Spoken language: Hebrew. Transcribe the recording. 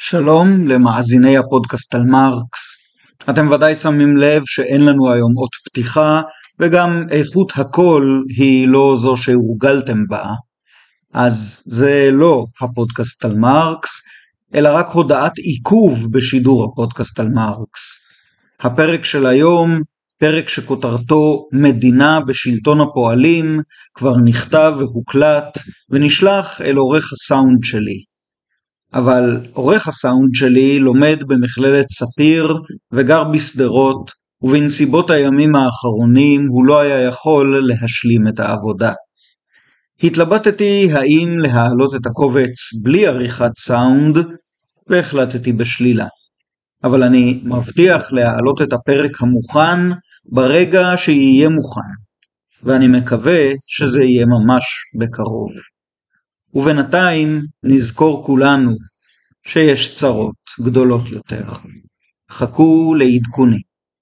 שלום למאזיני הפודקאסט על מרקס. אתם ודאי שמים לב שאין לנו היום אות פתיחה וגם איכות הקול היא לא זו שהורגלתם בה. אז זה לא הפודקאסט על מרקס, אלא רק הודעת עיכוב בשידור הפודקאסט על מרקס. הפרק של היום, פרק שכותרתו מדינה בשלטון הפועלים, כבר נכתב והוקלט ונשלח אל עורך הסאונד שלי. אבל עורך הסאונד שלי לומד במכללת ספיר וגר בשדרות, ובנסיבות הימים האחרונים הוא לא היה יכול להשלים את העבודה. התלבטתי האם להעלות את הקובץ בלי עריכת סאונד, והחלטתי בשלילה. אבל אני מבטיח להעלות את הפרק המוכן ברגע שיהיה מוכן, ואני מקווה שזה יהיה ממש בקרוב. ובינתיים נזכור כולנו שיש צרות גדולות יותר. חכו לעדכוני.